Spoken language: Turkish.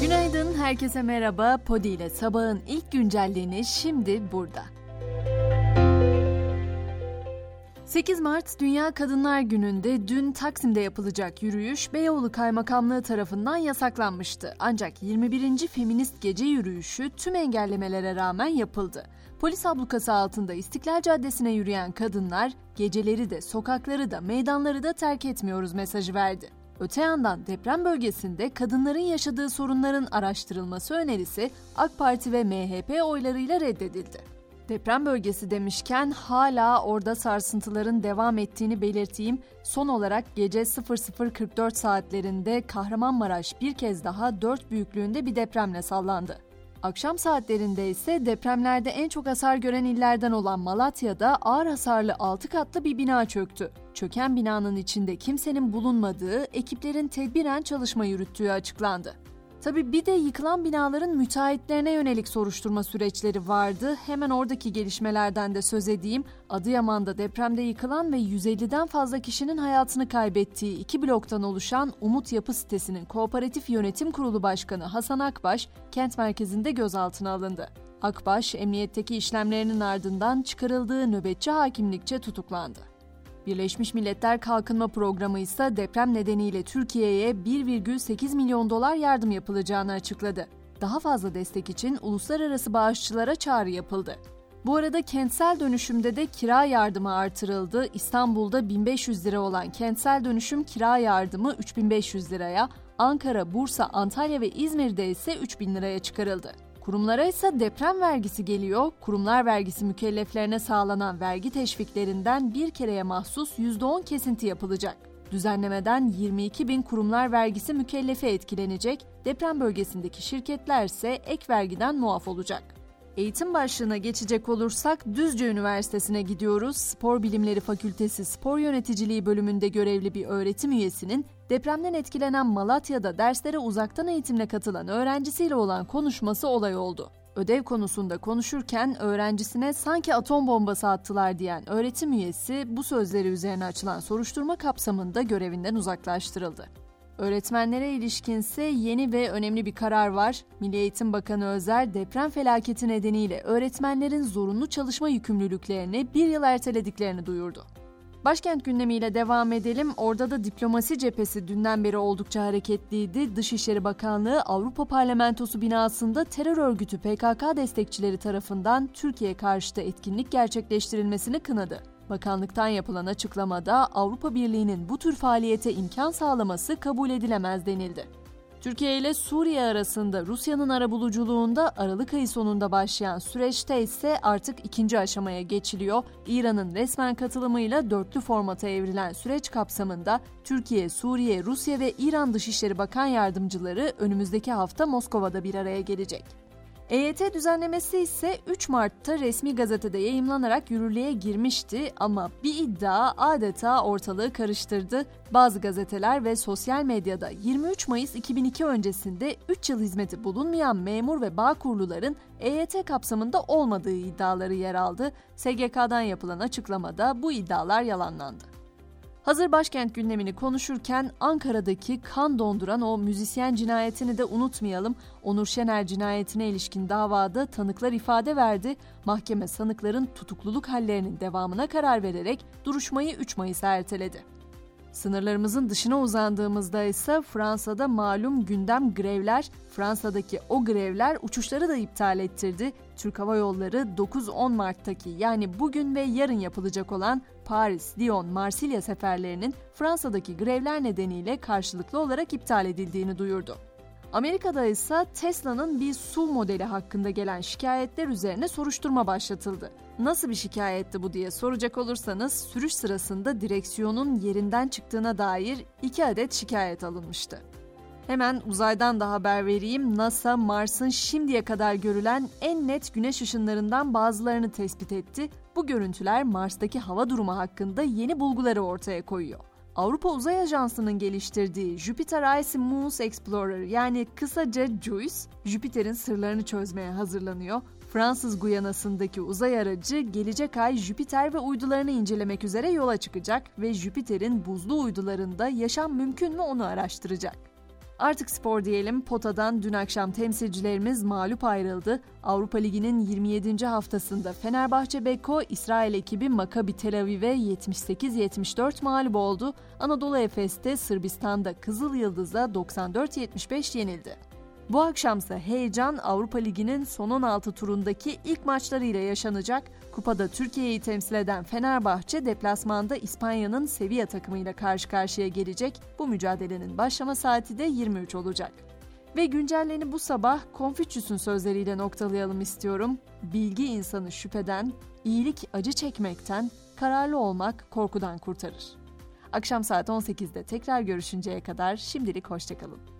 Günaydın, herkese merhaba. Podi ile sabahın ilk güncelliğini şimdi burada. 8 Mart Dünya Kadınlar Günü'nde dün Taksim'de yapılacak yürüyüş Beyoğlu Kaymakamlığı tarafından yasaklanmıştı. Ancak 21. Feminist Gece Yürüyüşü tüm engellemelere rağmen yapıldı. Polis ablukası altında İstiklal Caddesi'ne yürüyen kadınlar geceleri de sokakları da meydanları da terk etmiyoruz mesajı verdi. Öte yandan deprem bölgesinde kadınların yaşadığı sorunların araştırılması önerisi AK Parti ve MHP oylarıyla reddedildi. Deprem bölgesi demişken hala orada sarsıntıların devam ettiğini belirteyim. Son olarak gece 00.44 saatlerinde Kahramanmaraş bir kez daha 4 büyüklüğünde bir depremle sallandı. Akşam saatlerinde ise depremlerde en çok hasar gören illerden olan Malatya'da ağır hasarlı 6 katlı bir bina çöktü. Çöken binanın içinde kimsenin bulunmadığı, ekiplerin tedbiren çalışma yürüttüğü açıklandı. Tabi bir de yıkılan binaların müteahhitlerine yönelik soruşturma süreçleri vardı. Hemen oradaki gelişmelerden de söz edeyim. Adıyaman'da depremde yıkılan ve 150'den fazla kişinin hayatını kaybettiği iki bloktan oluşan Umut Yapı sitesinin Kooperatif Yönetim Kurulu Başkanı Hasan Akbaş kent merkezinde gözaltına alındı. Akbaş, emniyetteki işlemlerinin ardından çıkarıldığı nöbetçi hakimlikçe tutuklandı. Birleşmiş Milletler Kalkınma Programı ise deprem nedeniyle Türkiye'ye 1,8 milyon dolar yardım yapılacağını açıkladı. Daha fazla destek için uluslararası bağışçılara çağrı yapıldı. Bu arada kentsel dönüşümde de kira yardımı artırıldı. İstanbul'da 1500 lira olan kentsel dönüşüm kira yardımı 3500 liraya, Ankara, Bursa, Antalya ve İzmir'de ise 3000 liraya çıkarıldı. Kurumlara ise deprem vergisi geliyor. Kurumlar vergisi mükelleflerine sağlanan vergi teşviklerinden bir kereye mahsus %10 kesinti yapılacak. Düzenlemeden 22 bin kurumlar vergisi mükellefe etkilenecek, deprem bölgesindeki şirketler ise ek vergiden muaf olacak. Eğitim başlığına geçecek olursak Düzce Üniversitesi'ne gidiyoruz. Spor Bilimleri Fakültesi Spor Yöneticiliği bölümünde görevli bir öğretim üyesinin depremden etkilenen Malatya'da derslere uzaktan eğitimle katılan öğrencisiyle olan konuşması olay oldu. Ödev konusunda konuşurken öğrencisine sanki atom bombası attılar diyen öğretim üyesi bu sözleri üzerine açılan soruşturma kapsamında görevinden uzaklaştırıldı. Öğretmenlere ilişkinse yeni ve önemli bir karar var. Milli Eğitim Bakanı Özer deprem felaketi nedeniyle öğretmenlerin zorunlu çalışma yükümlülüklerini bir yıl ertelediklerini duyurdu. Başkent gündemiyle devam edelim. Orada da diplomasi cephesi dünden beri oldukça hareketliydi. Dışişleri Bakanlığı Avrupa Parlamentosu binasında terör örgütü PKK destekçileri tarafından Türkiye karşıtı etkinlik gerçekleştirilmesini kınadı. Bakanlıktan yapılan açıklamada Avrupa Birliği'nin bu tür faaliyete imkan sağlaması kabul edilemez denildi. Türkiye ile Suriye arasında Rusya'nın arabuluculuğunda Aralık ayı sonunda başlayan süreçte ise artık ikinci aşamaya geçiliyor. İran'ın resmen katılımıyla dörtlü formata evrilen süreç kapsamında Türkiye, Suriye, Rusya ve İran Dışişleri Bakan Yardımcıları önümüzdeki hafta Moskova'da bir araya gelecek. EYT düzenlemesi ise 3 Mart'ta resmi gazetede yayımlanarak yürürlüğe girmişti ama bir iddia adeta ortalığı karıştırdı. Bazı gazeteler ve sosyal medyada 23 Mayıs 2002 öncesinde 3 yıl hizmeti bulunmayan memur ve bağ kurluların EYT kapsamında olmadığı iddiaları yer aldı. SGK'dan yapılan açıklamada bu iddialar yalanlandı. Hazır başkent gündemini konuşurken Ankara'daki kan donduran o müzisyen cinayetini de unutmayalım. Onur Şener cinayetine ilişkin davada tanıklar ifade verdi. Mahkeme sanıkların tutukluluk hallerinin devamına karar vererek duruşmayı 3 Mayıs'a erteledi. Sınırlarımızın dışına uzandığımızda ise Fransa'da malum gündem grevler, Fransa'daki o grevler uçuşları da iptal ettirdi. Türk Hava Yolları 9-10 Mart'taki yani bugün ve yarın yapılacak olan Paris, Lyon, Marsilya seferlerinin Fransa'daki grevler nedeniyle karşılıklı olarak iptal edildiğini duyurdu. Amerika'da ise Tesla'nın bir su modeli hakkında gelen şikayetler üzerine soruşturma başlatıldı. Nasıl bir şikayetti bu diye soracak olursanız sürüş sırasında direksiyonun yerinden çıktığına dair iki adet şikayet alınmıştı. Hemen uzaydan da haber vereyim. NASA Mars'ın şimdiye kadar görülen en net güneş ışınlarından bazılarını tespit etti. Bu görüntüler Mars'taki hava durumu hakkında yeni bulguları ortaya koyuyor. Avrupa Uzay Ajansı'nın geliştirdiği Jupiter Icy Moons Explorer yani kısaca JUICE, Jüpiter'in sırlarını çözmeye hazırlanıyor. Fransız Guyana'sındaki uzay aracı gelecek ay Jüpiter ve uydularını incelemek üzere yola çıkacak ve Jüpiter'in buzlu uydularında yaşam mümkün mü onu araştıracak. Artık spor diyelim. Potadan dün akşam temsilcilerimiz mağlup ayrıldı. Avrupa Ligi'nin 27. haftasında Fenerbahçe Beko İsrail ekibi Maccabi Tel Aviv'e 78-74 mağlup oldu. Anadolu Efes'te Sırbistan'da Kızıl Yıldız'a 94-75 yenildi. Bu akşamsa heyecan Avrupa Ligi'nin son 16 turundaki ilk maçlarıyla yaşanacak. Kupada Türkiye'yi temsil eden Fenerbahçe deplasmanda İspanya'nın Sevilla takımıyla karşı karşıya gelecek. Bu mücadelenin başlama saati de 23 olacak. Ve güncelleni bu sabah Konfüçyüs'ün sözleriyle noktalayalım istiyorum. Bilgi insanı şüpheden, iyilik acı çekmekten, kararlı olmak korkudan kurtarır. Akşam saat 18'de tekrar görüşünceye kadar şimdilik hoşçakalın.